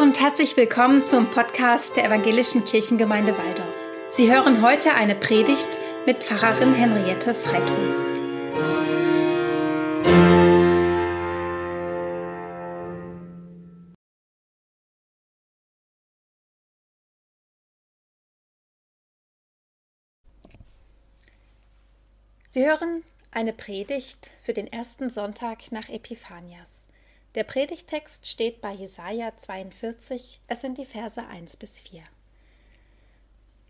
Und herzlich willkommen zum Podcast der Evangelischen Kirchengemeinde Waldorf. Sie hören heute eine Predigt mit Pfarrerin Henriette Freithof. Sie hören eine Predigt für den ersten Sonntag nach Epiphanias. Der Predigtext steht bei Jesaja 42, es sind die Verse 1 bis 4.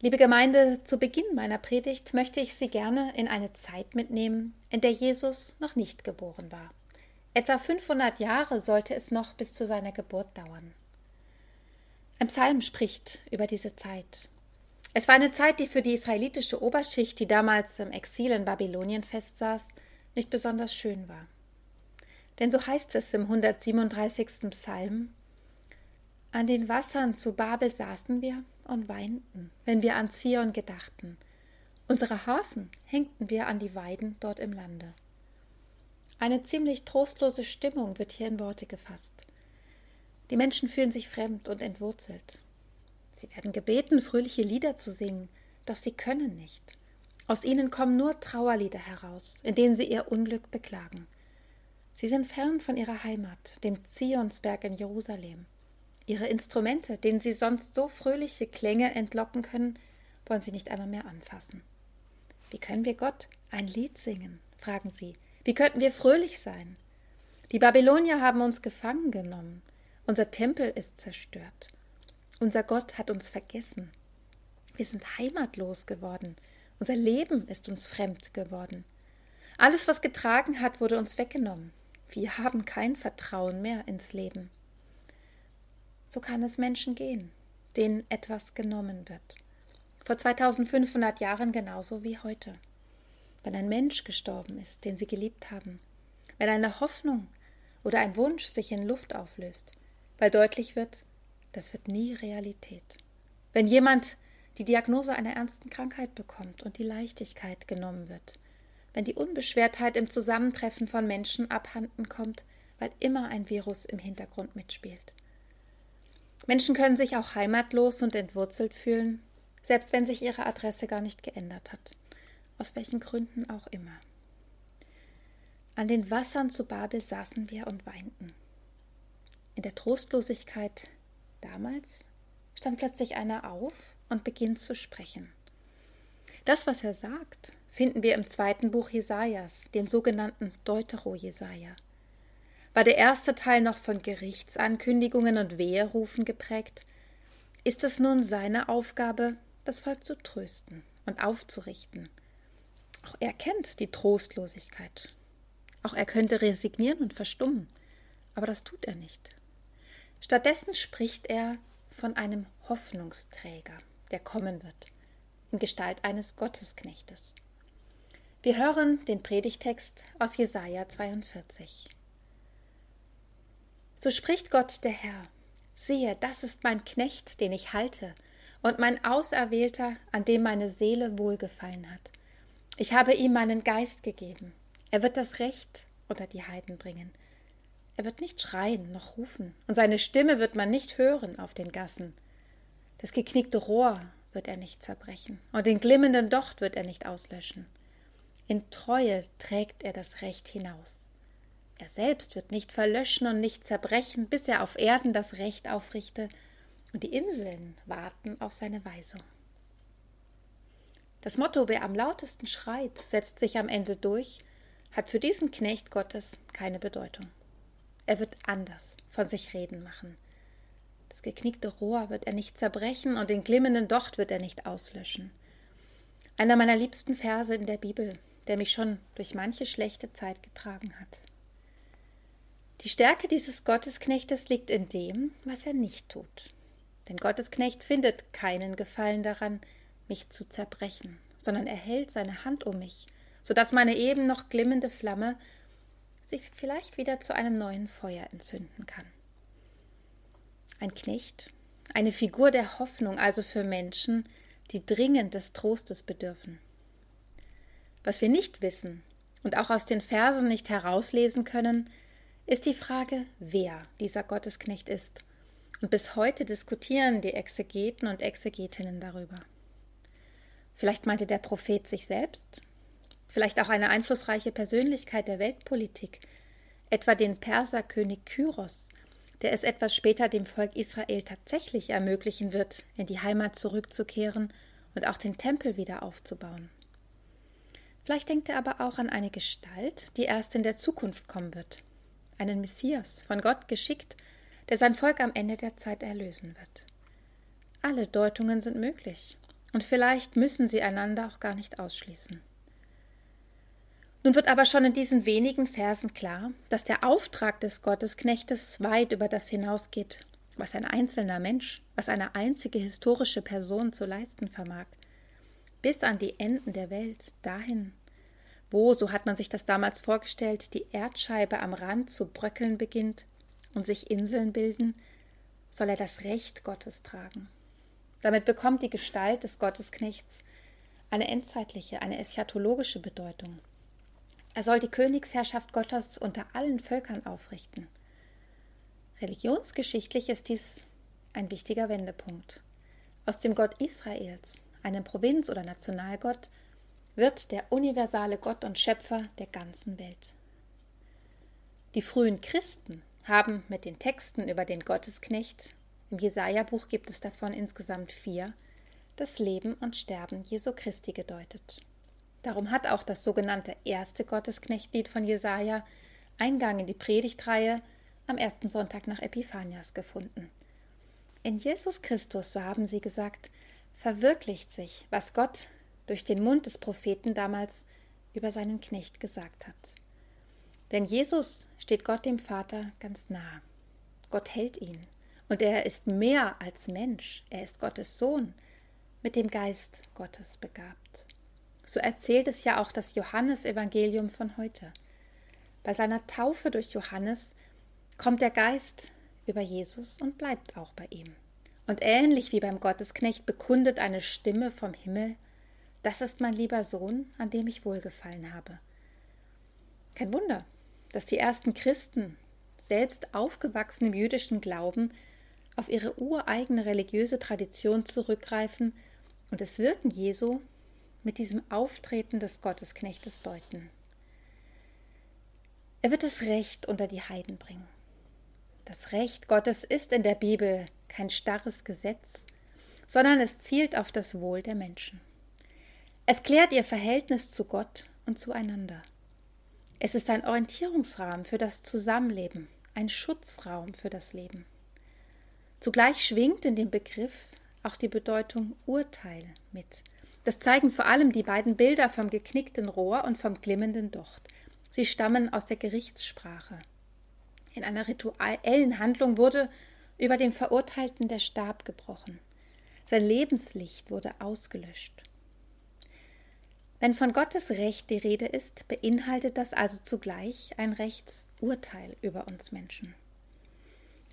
Liebe Gemeinde, zu Beginn meiner Predigt möchte ich Sie gerne in eine Zeit mitnehmen, in der Jesus noch nicht geboren war. Etwa 500 Jahre sollte es noch bis zu seiner Geburt dauern. Ein Psalm spricht über diese Zeit. Es war eine Zeit, die für die israelitische Oberschicht, die damals im Exil in Babylonien festsaß, nicht besonders schön war. Denn so heißt es im 137. Psalm: An den Wassern zu Babel saßen wir und weinten, wenn wir an Zion gedachten. Unsere Hafen hängten wir an die Weiden dort im Lande. Eine ziemlich trostlose Stimmung wird hier in Worte gefasst. Die Menschen fühlen sich fremd und entwurzelt. Sie werden gebeten, fröhliche Lieder zu singen, doch sie können nicht. Aus ihnen kommen nur Trauerlieder heraus, in denen sie ihr Unglück beklagen. Sie sind fern von ihrer Heimat, dem Zionsberg in Jerusalem. Ihre Instrumente, denen sie sonst so fröhliche Klänge entlocken können, wollen sie nicht einmal mehr anfassen. Wie können wir Gott ein Lied singen? fragen sie. Wie könnten wir fröhlich sein? Die Babylonier haben uns gefangen genommen. Unser Tempel ist zerstört. Unser Gott hat uns vergessen. Wir sind heimatlos geworden. Unser Leben ist uns fremd geworden. Alles, was getragen hat, wurde uns weggenommen. Wir haben kein Vertrauen mehr ins Leben. So kann es Menschen gehen, denen etwas genommen wird. Vor 2500 Jahren genauso wie heute. Wenn ein Mensch gestorben ist, den sie geliebt haben. Wenn eine Hoffnung oder ein Wunsch sich in Luft auflöst, weil deutlich wird, das wird nie Realität. Wenn jemand die Diagnose einer ernsten Krankheit bekommt und die Leichtigkeit genommen wird, wenn die Unbeschwertheit im Zusammentreffen von Menschen abhanden kommt, weil immer ein Virus im Hintergrund mitspielt. Menschen können sich auch heimatlos und entwurzelt fühlen, selbst wenn sich ihre Adresse gar nicht geändert hat, aus welchen Gründen auch immer. An den Wassern zu Babel saßen wir und weinten. In der Trostlosigkeit Damals stand plötzlich einer auf und beginnt zu sprechen. Das, was er sagt, finden wir im zweiten Buch Jesajas, dem sogenannten Deutero-Jesaja. War der erste Teil noch von Gerichtsankündigungen und Weherufen geprägt, ist es nun seine Aufgabe, das Volk zu trösten und aufzurichten. Auch er kennt die Trostlosigkeit. Auch er könnte resignieren und verstummen, aber das tut er nicht. Stattdessen spricht er von einem Hoffnungsträger, der kommen wird, in Gestalt eines Gottesknechtes. Wir hören den Predigtext aus Jesaja 42. So spricht Gott der Herr: Siehe, das ist mein Knecht, den ich halte, und mein Auserwählter, an dem meine Seele wohlgefallen hat. Ich habe ihm meinen Geist gegeben. Er wird das Recht unter die Heiden bringen. Er wird nicht schreien noch rufen, und seine Stimme wird man nicht hören auf den Gassen. Das geknickte Rohr wird er nicht zerbrechen, und den glimmenden Docht wird er nicht auslöschen. In Treue trägt er das Recht hinaus. Er selbst wird nicht verlöschen und nicht zerbrechen, bis er auf Erden das Recht aufrichte, und die Inseln warten auf seine Weisung. Das Motto, wer am lautesten schreit, setzt sich am Ende durch, hat für diesen Knecht Gottes keine Bedeutung. Er wird anders von sich reden machen. Das geknickte Rohr wird er nicht zerbrechen und den glimmenden Docht wird er nicht auslöschen. Einer meiner liebsten Verse in der Bibel, der mich schon durch manche schlechte Zeit getragen hat. Die Stärke dieses Gottesknechtes liegt in dem, was er nicht tut. Denn Gottesknecht findet keinen Gefallen daran, mich zu zerbrechen, sondern er hält seine Hand um mich, so dass meine eben noch glimmende Flamme sich vielleicht wieder zu einem neuen Feuer entzünden kann. Ein Knecht, eine Figur der Hoffnung also für Menschen, die dringend des Trostes bedürfen. Was wir nicht wissen und auch aus den Versen nicht herauslesen können, ist die Frage, wer dieser Gottesknecht ist Und bis heute diskutieren die Exegeten und Exegetinnen darüber. Vielleicht meinte der Prophet sich selbst, vielleicht auch eine einflussreiche Persönlichkeit der Weltpolitik, etwa den Perserkönig Kyros, der es etwas später dem Volk Israel tatsächlich ermöglichen wird, in die Heimat zurückzukehren und auch den Tempel wieder aufzubauen. Vielleicht denkt er aber auch an eine Gestalt, die erst in der Zukunft kommen wird, einen Messias, von Gott geschickt, der sein Volk am Ende der Zeit erlösen wird. Alle Deutungen sind möglich, und vielleicht müssen sie einander auch gar nicht ausschließen. Nun wird aber schon in diesen wenigen Versen klar, dass der Auftrag des Gottesknechtes weit über das hinausgeht, was ein einzelner Mensch, was eine einzige historische Person zu leisten vermag, bis an die Enden der Welt, dahin, wo, so hat man sich das damals vorgestellt, die Erdscheibe am Rand zu bröckeln beginnt und sich Inseln bilden, soll er das Recht Gottes tragen. Damit bekommt die Gestalt des Gottesknechts eine endzeitliche, eine eschatologische Bedeutung. Er soll die Königsherrschaft Gottes unter allen Völkern aufrichten. Religionsgeschichtlich ist dies ein wichtiger Wendepunkt. Aus dem Gott Israels, einem Provinz- oder Nationalgott, wird der universale Gott und Schöpfer der ganzen Welt. Die frühen Christen haben mit den Texten über den Gottesknecht, im Jesaja-Buch gibt es davon insgesamt vier, das Leben und Sterben Jesu Christi gedeutet. Darum hat auch das sogenannte erste Gottesknechtlied von Jesaja Eingang in die Predigtreihe am ersten Sonntag nach Epiphanias gefunden. In Jesus Christus, so haben sie gesagt, verwirklicht sich, was Gott durch den Mund des Propheten damals über seinen Knecht gesagt hat. Denn Jesus steht Gott dem Vater ganz nah. Gott hält ihn. Und er ist mehr als Mensch. Er ist Gottes Sohn, mit dem Geist Gottes begabt. So erzählt es ja auch das Johannesevangelium von heute. Bei seiner Taufe durch Johannes kommt der Geist über Jesus und bleibt auch bei ihm. Und ähnlich wie beim Gottesknecht bekundet eine Stimme vom Himmel, das ist mein lieber Sohn, an dem ich wohlgefallen habe. Kein Wunder, dass die ersten Christen, selbst aufgewachsen im jüdischen Glauben, auf ihre ureigene religiöse Tradition zurückgreifen und das Wirken Jesu mit diesem Auftreten des Gottesknechtes deuten. Er wird das Recht unter die Heiden bringen. Das Recht Gottes ist in der Bibel kein starres Gesetz, sondern es zielt auf das Wohl der Menschen. Es klärt ihr Verhältnis zu Gott und zueinander. Es ist ein Orientierungsrahmen für das Zusammenleben, ein Schutzraum für das Leben. Zugleich schwingt in dem Begriff auch die Bedeutung Urteil mit, das zeigen vor allem die beiden Bilder vom geknickten Rohr und vom glimmenden Docht. Sie stammen aus der Gerichtssprache. In einer rituellen Handlung wurde über dem Verurteilten der Stab gebrochen. Sein Lebenslicht wurde ausgelöscht. Wenn von Gottes Recht die Rede ist, beinhaltet das also zugleich ein Rechtsurteil über uns Menschen.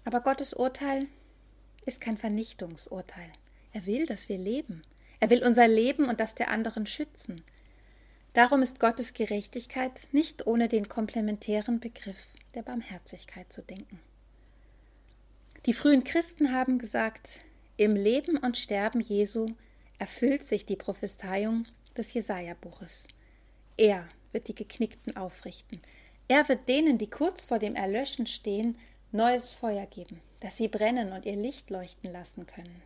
Aber Gottes Urteil ist kein Vernichtungsurteil. Er will, dass wir leben. Er will unser Leben und das der anderen schützen. Darum ist Gottes Gerechtigkeit nicht ohne den komplementären Begriff der Barmherzigkeit zu denken. Die frühen Christen haben gesagt, im Leben und Sterben Jesu erfüllt sich die Prophezeiung des Jesaja-Buches. Er wird die Geknickten aufrichten. Er wird denen, die kurz vor dem Erlöschen stehen, neues Feuer geben, dass sie brennen und ihr Licht leuchten lassen können.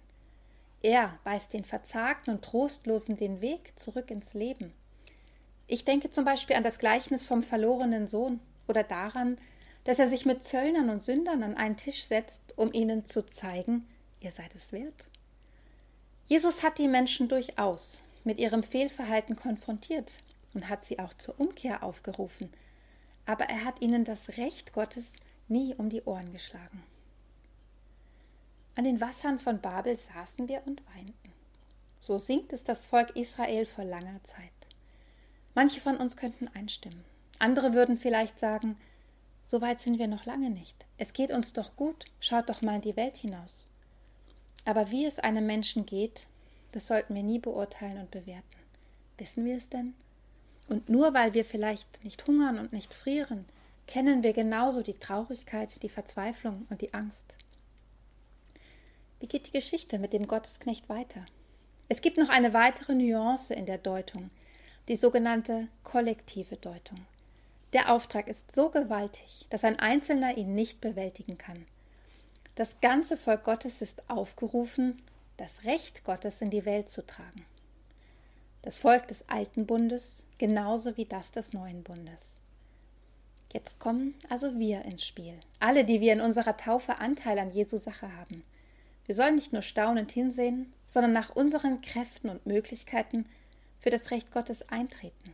Er weist den Verzagten und Trostlosen den Weg zurück ins Leben. Ich denke zum Beispiel an das Gleichnis vom verlorenen Sohn oder daran, dass er sich mit Zöllnern und Sündern an einen Tisch setzt, um ihnen zu zeigen, ihr seid es wert. Jesus hat die Menschen durchaus mit ihrem Fehlverhalten konfrontiert und hat sie auch zur Umkehr aufgerufen, aber er hat ihnen das Recht Gottes nie um die Ohren geschlagen. An den Wassern von Babel saßen wir und weinten. So singt es das Volk Israel vor langer Zeit. Manche von uns könnten einstimmen. Andere würden vielleicht sagen, so weit sind wir noch lange nicht. Es geht uns doch gut. Schaut doch mal in die Welt hinaus. Aber wie es einem Menschen geht, das sollten wir nie beurteilen und bewerten. Wissen wir es denn? Und nur weil wir vielleicht nicht hungern und nicht frieren, kennen wir genauso die Traurigkeit, die Verzweiflung und die Angst. Wie geht die Geschichte mit dem Gottesknecht weiter? Es gibt noch eine weitere Nuance in der Deutung, die sogenannte kollektive Deutung. Der Auftrag ist so gewaltig, dass ein Einzelner ihn nicht bewältigen kann. Das ganze Volk Gottes ist aufgerufen, das Recht Gottes in die Welt zu tragen. Das Volk des alten Bundes genauso wie das des neuen Bundes. Jetzt kommen also wir ins Spiel, alle, die wir in unserer Taufe Anteil an Jesu Sache haben. Wir sollen nicht nur staunend hinsehen, sondern nach unseren Kräften und Möglichkeiten für das Recht Gottes eintreten,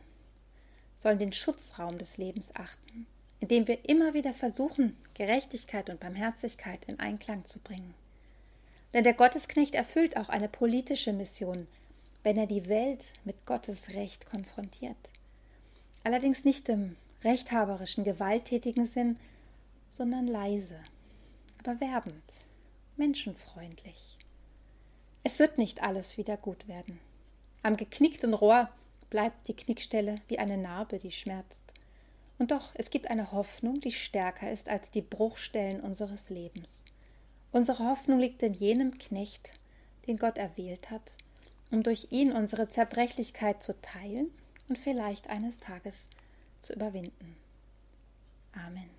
sollen den Schutzraum des Lebens achten, indem wir immer wieder versuchen, Gerechtigkeit und Barmherzigkeit in Einklang zu bringen. Denn der Gottesknecht erfüllt auch eine politische Mission, wenn er die Welt mit Gottes Recht konfrontiert. Allerdings nicht im rechthaberischen, gewalttätigen Sinn, sondern leise, aber werbend, menschenfreundlich. Es wird nicht alles wieder gut werden. Am geknickten Rohr bleibt die Knickstelle wie eine Narbe, die schmerzt. Und doch, es gibt eine Hoffnung, die stärker ist als die Bruchstellen unseres Lebens. Unsere Hoffnung liegt in jenem Knecht, den Gott erwählt hat, um durch ihn unsere Zerbrechlichkeit zu teilen und vielleicht eines Tages zu überwinden. Amen.